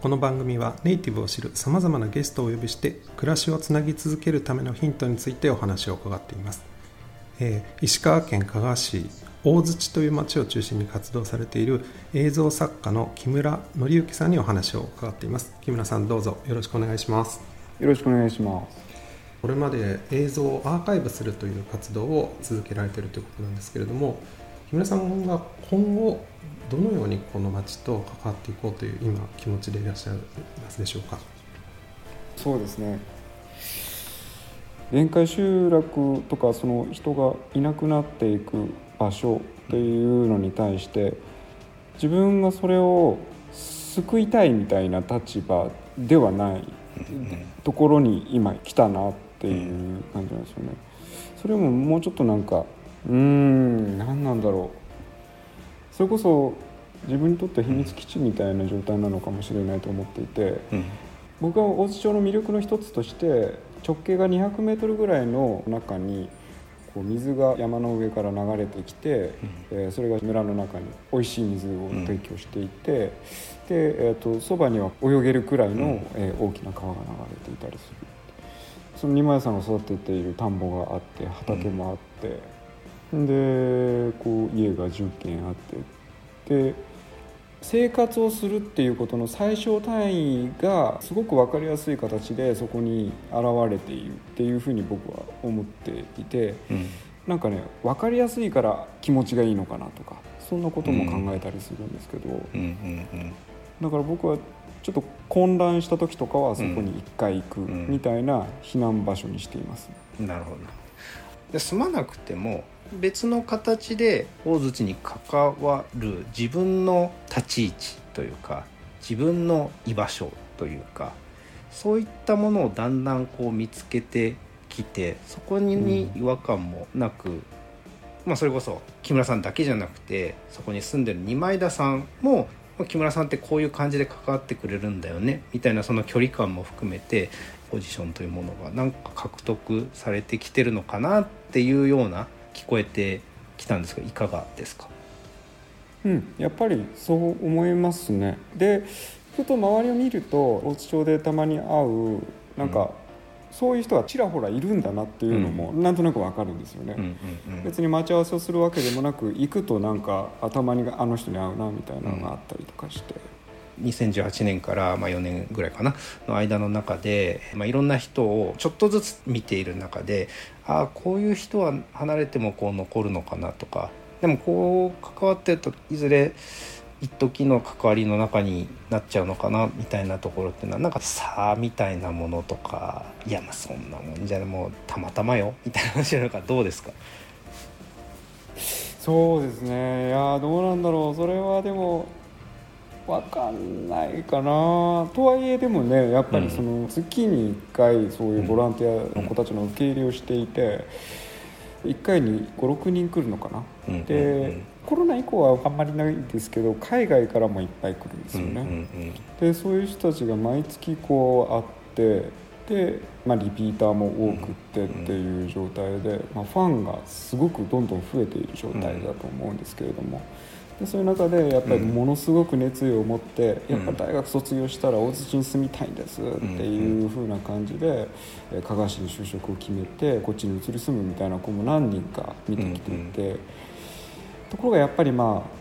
この番組はネイティブを知るさまざまなゲストをお呼びして暮らしをつなぎ続けるためのヒントについてお話を伺っています、えー石川県加賀市大槌という町を中心に活動されている映像作家の木村紀之さんにお話を伺っています。木村さんどうぞよろしくお願いします。よろしくお願いします。これまで映像をアーカイブするという活動を続けられているということなんですけれども木村さんが今後どのようにこの町と関わっていこうという今気持ちでいらっしゃいますでしょうか？そうですね。限界集落とかその人がいなくなっていく場所っていうのに対して自分がそれを救いたいみたいな立場ではないところに今来たなっていう感じなんですよね。それももうちょっとなんかうーん何なんだろう。それこそ自分にとって秘密基地みたいな状態なのかもしれないと思っていて。うん。僕は大津町の魅力の一つとして直径が200メートルぐらいの中にこう水が山の上から流れてきて、えーそれが村の中に美味しい水を提供していて、で、えー、とそばには泳げるくらいの、えー大きな川が流れていたりする。その二枚さんが育てている田んぼがあって畑もあって、でこう家が10軒あって。で生活をするっていうことの最小単位がすごく分かりやすい形でそこに現れているっていうふうに僕は思っていて。うん。なんかね分かりやすいから気持ちがいいのかなとかそんなことも考えたりするんですけど、うん。うん。だから僕はちょっと混乱した時とかはそこに一回行くん。みたいな避難場所にしています。うんなるほど。で住まなくても別の形で大槌に関わる自分の立ち位置というか自分の居場所というかそういったものをだんだんこう見つけてきてそこに違和感もなく、まあ、それこそ木村さんだけじゃなくてそこに住んでる二枚田さんもまあ木村さんってこういう感じで関わってくれるんだよねみたいなその距離感も含めてポジションというものがなんか獲得されてきてるのかなっていうような聞こえてきたんですがいかがですか？うん、やっぱりそう思いますね。でふと周りを見ると大津町でたまに会うなんか、そういう人がちらほらいるんだなっていうのもなんとなくわかるんですよね、うんうんうん。別に待ち合わせをするわけでもなく行くとなんか頭にあの人に会うなみたいなのがあったりとかして、2018年からまあ4年ぐらいかなの間の中で、まあ、いろんな人をちょっとずつ見ている中でああこういう人は離れてもこう残るのかなとかでもこう関わってるといずれ一時の関わりの中になっちゃうのかなみたいなところっていうのはなんか差みたいなものとかいやまあそんなもんじゃもうたまたまよみたいな話なんかどうですか？そうですね。いやどうなんだろう。それはでもわかんないかなとはいえでもねやっぱりその月に1回そういうボランティアの子たちの受け入れをしていて1回に56人来るのかな、でんコロナ以降はあんまりないんですけど海外からもいっぱい来るんですよね、でそういう人たちが毎月こう会ってで、まあ、リピーターも多くってっていう状態で、まあ、ファンがすごくどんどん増えている状態だと思うんですけれども。でそういう中でやっぱりものすごく熱意を持って、うん。やっぱ大学卒業したら大津に住みたいんですっていう風な感じで、えー加賀市に就職を決めてこっちに移り住むみたいな子も何人か見てきていて、ところがやっぱりまあ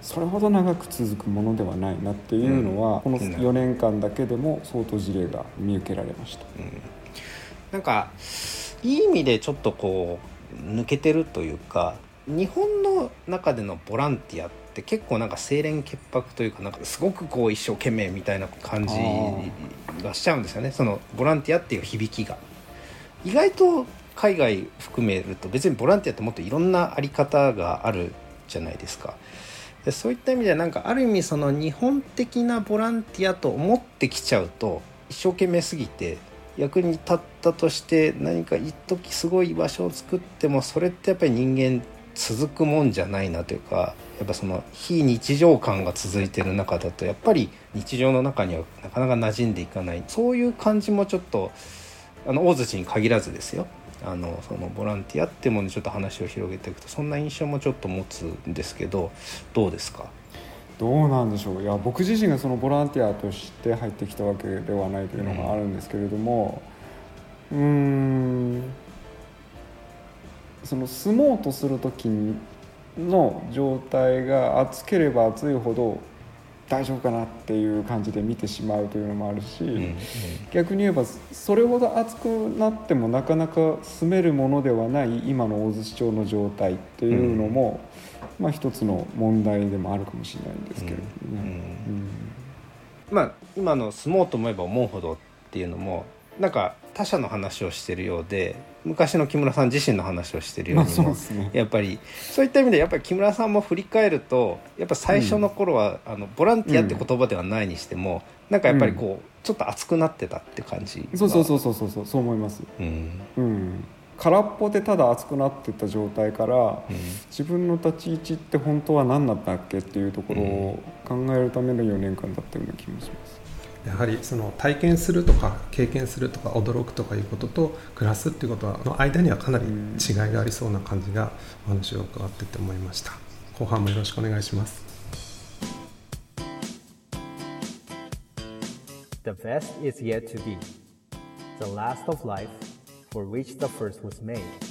それほど長く続くものではないなっていうのは、このうん。4年間だけでも相当事例が見受けられました。なんかいい意味でちょっとこう抜けてるというか日本の中でのボランティアって結構なんか清廉潔白というかなんかすごくこう一生懸命みたいな感じがしちゃうんですよねそのボランティアっていう響きが。意外と海外含めると別にボランティアってもっといろんなあり方があるじゃないですか。でそういった意味ではなんかある意味その日本的なボランティアと思ってきちゃうと一生懸命すぎて役に立ったとして何か一時すごい場所を作ってもそれってやっぱり人間続くもんじゃないなというかやっぱその非日常感が続いてる中だとやっぱり日常の中にはなかなか馴染んでいかない。そういう感じもちょっとあの大槌に限らずですよ。あのそのボランティアっていうものにちょっと話を広げていくとそんな印象もちょっと持つんですけどどうですか？どうなんでしょういや僕自身がそのボランティアとして入ってきたわけではないというのがあるんですけれどもうーんその住もうとする時の状態が暑ければ暑いほど大丈夫かなっていう感じで見てしまうというのもあるし、うん逆に言えばそれほど暑くなってもなかなか住めるものではない今の大槌町の状態っていうのも、まあ一つの問題でもあるかもしれないんですけれども。ね。まあ今の住もうと思えば思うほどっていうのもなんか他者の話をしてるようで昔の木村さん自身の話をしてるうんまあようにもそうですね。やっぱりそういった意味でやっぱり木村さんも振り返るとやっぱ最初の頃は、あのボランティアって言葉ではないにしても、なんかやっぱりこう、ちょっと熱くなってたって感じそうそうそううそうそうそうそう思います。うん、うん。空っぽでただ熱くなってた状態から自分の立ち位置って本当は何だったっけっていうところを考えるための4年間だったような気もします。やはりその体験するとか経験するとか驚くとかいうことと暮らすっていうことはの間にはかなり違いがありそうな感じがお話を伺ってて思いました後半もよろしくお願いします The best is yet to be. The last of life for which the first was made.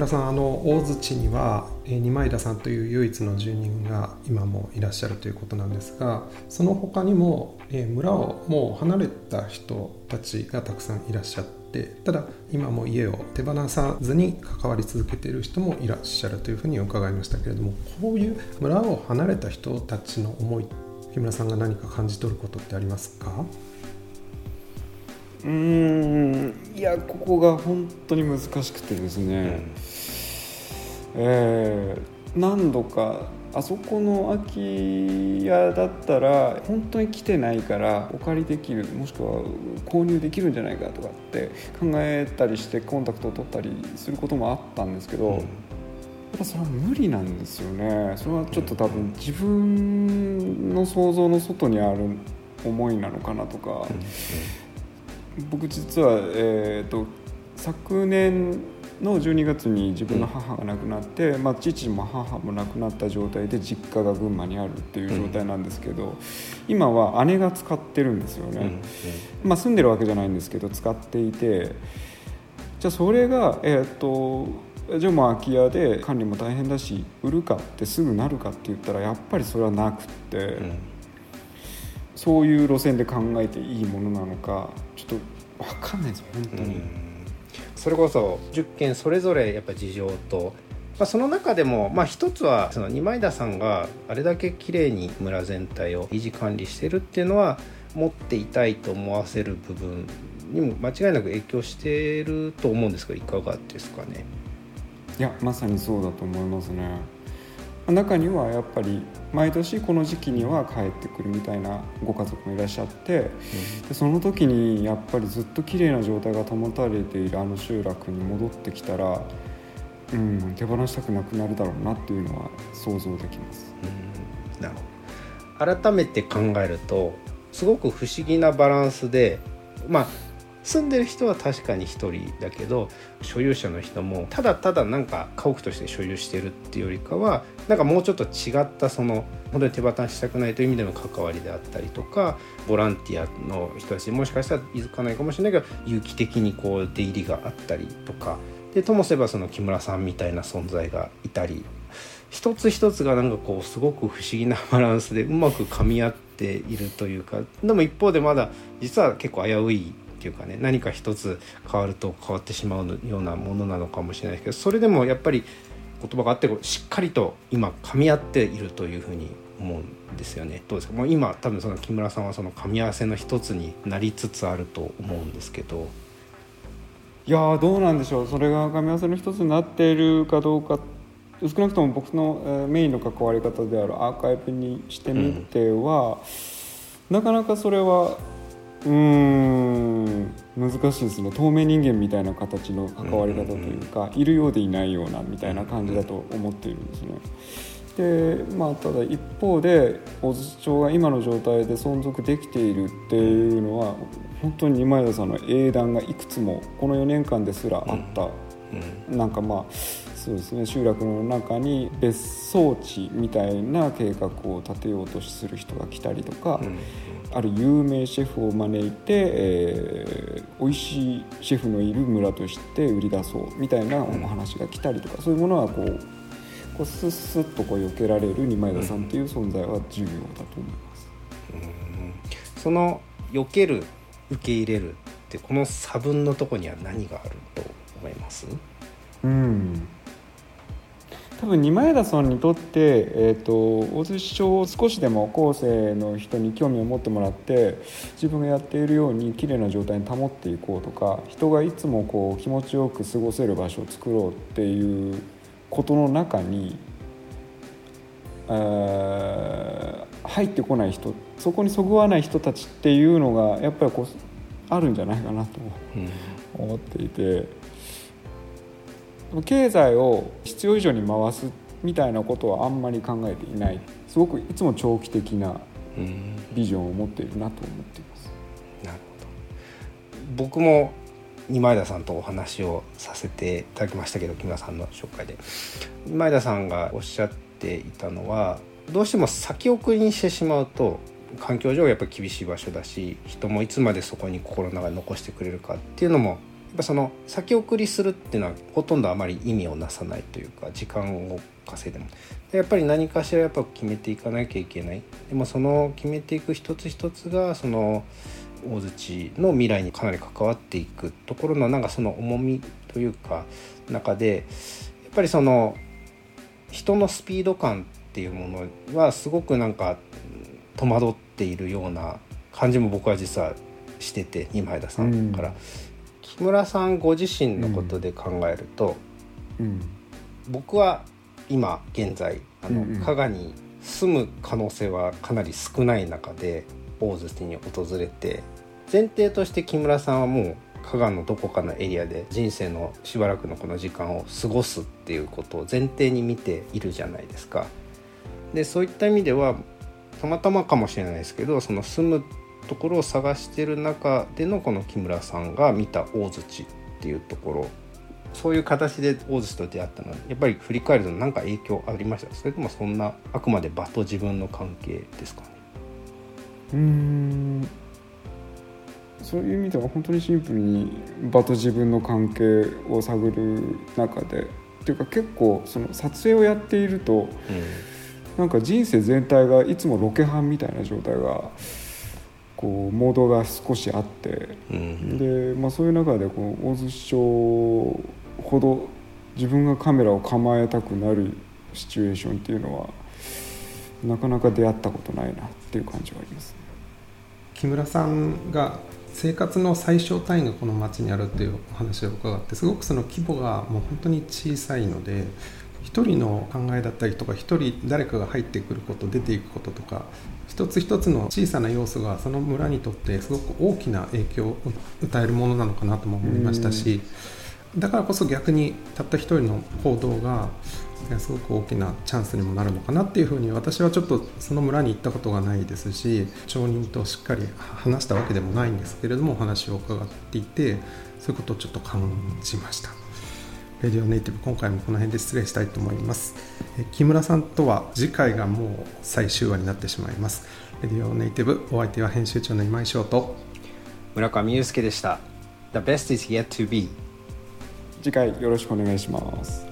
村さんあの大槌にはえー二枚田さんという唯一の住人が今もいらっしゃるということなんですがその他にも、えー村をもう離れた人たちがたくさんいらっしゃってただ今も家を手放さずに関わり続けている人もいらっしゃるというふうに伺いましたけれどもこういう村を離れた人たちの思い木村さんが何か感じ取ることってありますか？うーんいやここが本当に難しくてですね、えー何度かあそこの空き家だったら本当に来てないからお借りできるもしくは購入できるんじゃないかとかって考えたりしてコンタクトを取ったりすることもあったんですけど、やっぱそれは無理なんですよね。それはちょっと多分自分の想像の外にある思いなのかなとか、僕実は、えー、と昨年の12月に自分の母が亡くなって、まあ、父も母も亡くなった状態で実家が群馬にあるっていう状態なんですけど、今は姉が使ってるんですよね、まあ、住んでるわけじゃないんですけど使っていてじゃあそれがえっ、とじゃあもう空き家で管理も大変だし売るかってすぐなるかって言ったらやっぱりそれはなくって、そういう路線で考えていいものなのかちょっと分かんないです本当に。それこそ10件それぞれやっぱ事情と、まあ、その中でも、まあ、一つはその二枚田さんがあれだけ綺麗に村全体を維持管理してるっていうのは持っていたいと思わせる部分にも間違いなく影響していると思うんですがいかがですかね。いやまさにそうだと思いますね中にはやっぱり毎年この時期には帰ってくるみたいなご家族もいらっしゃってでその時にやっぱりずっと綺麗な状態が保たれているあの集落に戻ってきたら、うん、手放したくなくなるだろうなっていうのは想像できます。なるほど。改めて考えるとすごく不思議なバランスでまあ住んでる人は確かに一人だけど所有者の人もただただなんか家屋として所有してるっていうよりかはなんかもうちょっと違ったその本当に手放したくないという意味での関わりであったりとかボランティアの人たちもしかしたら気づかないかもしれないけど有機的にこう出入りがあったりとかでともすればその木村さんみたいな存在がいたり一つ一つがなんかこうすごく不思議なバランスでうまく噛み合っているというかでも一方でまだ実は結構危ういっていうかね何か一つ変わると変わってしまうようなものなのかもしれないですけどそれでもやっぱり言葉があってしっかりと今噛み合っているというふうに思うんですよね。どうですか？もう今多分その木村さんはその噛み合わせの一つになりつつあると思うんですけど。いやーどうなんでしょう。それが噛み合わせの一つになっているかどうか。少なくとも僕の、えーメインの関わり方であるアーカイブにしてみては、なかなかそれはうーん難しいですね。透明人間みたいな形の関わり方というか、いるようでいないようなみたいな感じだと思っているんですね。でまあ、ただ一方で小津町が今の状態で存続できているっていうのは本当に二前田さんの英断がいくつもこの4年間ですらあった、なんかまあそうですね。集落の中に別荘地みたいな計画を立てようとする人が来たりとか、ある有名シェフを招いて、えー、美味しいシェフのいる村として売り出そうみたいなお話が来たりとか、そういうものはこうこうスッスッとこう避けられる二前田さんっていう存在は重要だと思います。その避ける受け入れるってこの差分のとこには何があると思います？うん多分二前田さんにとって、えー、と大津市長を少しでも後世の人に興味を持ってもらって自分がやっているように綺麗な状態に保っていこうとか人がいつもこう気持ちよく過ごせる場所を作ろうっていうことの中に、入ってこない人そこにそぐわない人たちっていうのがやっぱりこうあるんじゃないかなと思っていて。経済を必要以上に回すみたいなことはあんまり考えていない。すごくいつも長期的なうん。ビジョンを持っているなと思っています。なるほど。僕も二前田さんとお話をさせていただきましたけど木村さんの紹介で。二前田さんがおっしゃっていたのはどうしても先送りにしてしまうと環境上やっぱり厳しい場所だし人もいつまでそこに心の中に残してくれるかっていうのもやっぱその先送りするっていうのはほとんどあまり意味をなさないというか時間を稼いでも。やっぱり何かしらやっぱ決めていかなきゃいけない。でもその決めていく一つ一つがその大槌の未来にかなり関わっていくところのなんかその重みというか中でやっぱりその人のスピード感っていうものはすごくなんか戸惑っているような感じも僕は実はしてて二前田さんから、木村さんご自身のことで考えると、うん僕は今現在あの、うんうん加賀に住む可能性はかなり少ない中で大槌に訪れて前提として木村さんはもう加賀のどこかのエリアで人生のしばらくのこの時間を過ごすっていうことを前提に見ているじゃないですか。でそういった意味ではたまたまかもしれないですけどその住むところを探してる中でのこの木村さんが見た大槌っていうところそういう形で大槌と出会ったのはやっぱり振り返ると何か影響ありました？それともそんなあくまで場と自分の関係ですか？ねうーん。そういう意味では本当にシンプルに場と自分の関係を探る中でっていうか結構その撮影をやっているとなんか人生全体がいつもロケハンみたいな状態がこうモードが少しあってうんで、まあ、そういう中でこう大津市長ほど自分がカメラを構えたくなるシチュエーションっていうのはなかなか出会ったことないなっていう感じはありますね。木村さんが生活の最小単位がこの町にあるっていうお話を伺ってすごくその規模がもう本当に小さいので一人の考えだったりとか一人誰かが入ってくること出ていくこととか一つ一つの小さな要素がその村にとってすごく大きな影響を与えるものなのかなとも思いましたしだからこそ逆にたった一人の行動がすごく大きなチャンスにもなるのかなっていうふうに私はちょっとその村に行ったことがないですし町人としっかり話したわけでもないんですけれどもお話を伺っていてそういうことをちょっと感じました。レディオネイティブ今回もこの辺で失礼したいと思います。え木村さんとは次回がもう最終話になってしまいます。レディオネイティブお相手は編集長の今井翔と。村上祐介でした。The best is yet to be 次回よろしくお願いします。